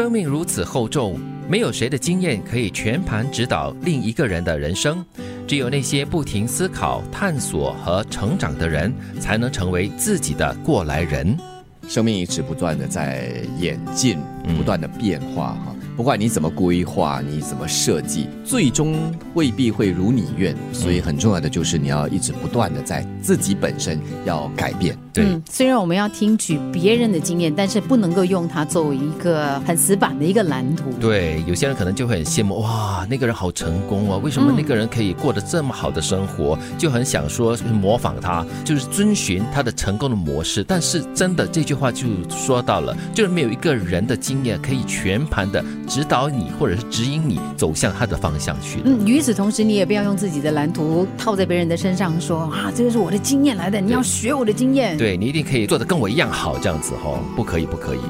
生命如此厚重，没有谁的经验可以全盘指导另一个人的人生。只有那些不停思考、探索和成长的人，才能成为自己的过来人。生命一直不断的在演进，不断的变化哈。不管你怎么规划，你怎么设计，最终未必会如你愿。所以很重要的就是你要一直不断的在自己本身要改变。对，虽然我们要听取别人的经验，但是不能够用它作为一个很死板的一个蓝图。对，有些人可能就会很羡慕，哇，那个人好成功啊，为什么那个人可以过得这么好的生活？就很想说模仿他，就是遵循他的成功的模式。但是真的这句话就说到了，就是没有一个人的经验可以全盘的。指导你，或者是指引你走向他的方向去。嗯，与此同时，你也不要用自己的蓝图套在别人的身上，说啊，这个是我的经验来的，你要学我的经验。对你一定可以做的跟我一样好，这样子哦，不可以，不可以。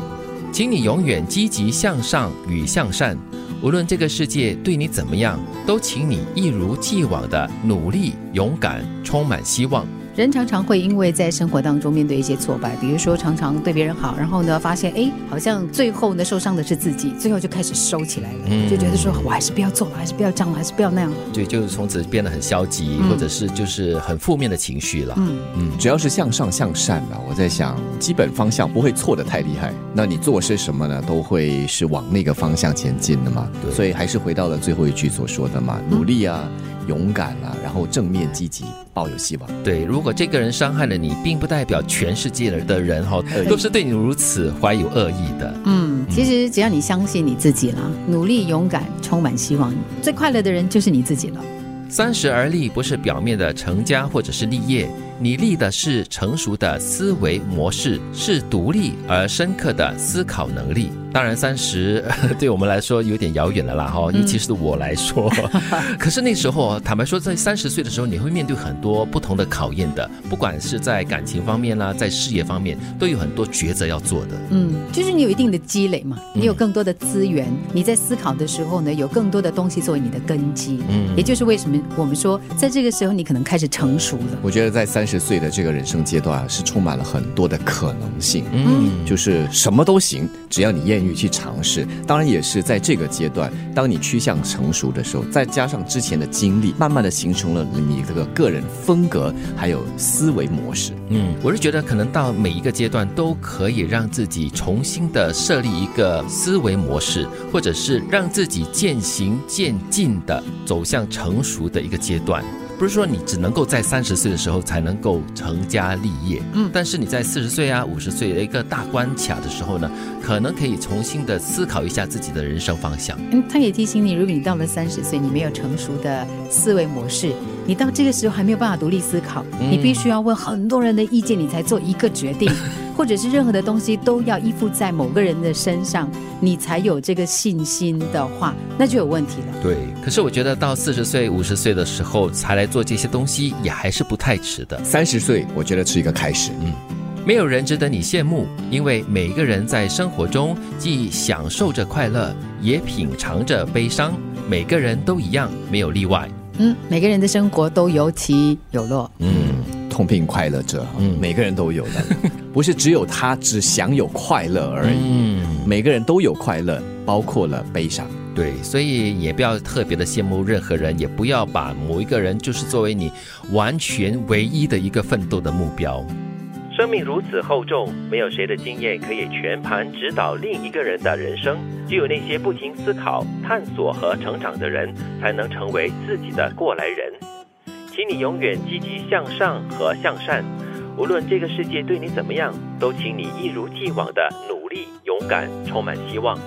请你永远积极向上与向善，无论这个世界对你怎么样，都请你一如既往的努力、勇敢、充满希望。人常常会因为在生活当中面对一些挫败，比如说常常对别人好，然后呢发现哎，好像最后呢受伤的是自己，最后就开始收起来了，就觉得说我还是不要做了，还是不要这样了，还是不要那样了，对就是从此变得很消极，或者是就是很负面的情绪了。嗯。嗯，只要是向上向善吧，我在想基本方向不会错的太厉害，那你做些什么呢，都会是往那个方向前进的嘛。对，所以还是回到了最后一句所说的嘛，努力啊。勇敢了，然后正面积极，抱有希望。对，如果这个人伤害了你，并不代表全世界的人哈都是对你如此怀有恶意的。嗯，其实只要你相信你自己了，努力、勇敢、充满希望，最快乐的人就是你自己了。三十而立不是表面的成家或者是立业，你立的是成熟的思维模式，是独立而深刻的思考能力。当然，三十 对我们来说有点遥远了啦，哈，尤其是我来说。可是那时候，坦白说，在三十岁的时候，你会面对很多不同的考验的，不管是在感情方面啦，在事业方面，都有很多抉择要做的。嗯，就是你有一定的积累嘛，你有更多的资源，你在思考的时候呢，有更多的东西作为你的根基。嗯，也就是为什么我们说，在这个时候你可能开始成熟了。我觉得在三十岁的这个人生阶段啊，是充满了很多的可能性。嗯，就是什么都行，只要你愿意。去尝试，当然也是在这个阶段，当你趋向成熟的时候，再加上之前的经历，慢慢的形成了你这个个人风格，还有思维模式。嗯，我是觉得可能到每一个阶段都可以让自己重新的设立一个思维模式，或者是让自己渐行渐进的走向成熟的一个阶段。不是说你只能够在三十岁的时候才能够成家立业，嗯，但是你在四十岁啊、五十岁的一个大关卡的时候呢，可能可以重新的思考一下自己的人生方向。嗯，他也提醒你，如果你到了三十岁，你没有成熟的思维模式，你到这个时候还没有办法独立思考，你必须要问很多人的意见，你才做一个决定。或者是任何的东西都要依附在某个人的身上，你才有这个信心的话，那就有问题了。对，可是我觉得到四十岁、五十岁的时候才来做这些东西，也还是不太迟的。三十岁，我觉得是一个开始。嗯，没有人值得你羡慕，因为每个人在生活中既享受着快乐，也品尝着悲伤。每个人都一样，没有例外。嗯，每个人的生活都有起有落。嗯。痛并快乐着，嗯，每个人都有的，不是只有他只享有快乐而已。嗯，每个人都有快乐，包括了悲伤。对，所以也不要特别的羡慕任何人，也不要把某一个人就是作为你完全唯一的一个奋斗的目标。生命如此厚重，没有谁的经验可以全盘指导另一个人的人生，只有那些不停思考、探索和成长的人，才能成为自己的过来人。请你永远积极向上和向善，无论这个世界对你怎么样，都请你一如既往的努力、勇敢、充满希望。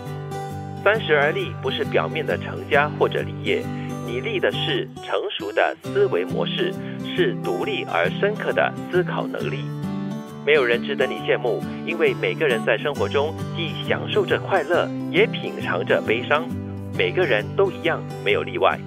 三十而立不是表面的成家或者立业，你立的是成熟的思维模式，是独立而深刻的思考能力。没有人值得你羡慕，因为每个人在生活中既享受着快乐，也品尝着悲伤。每个人都一样，没有例外。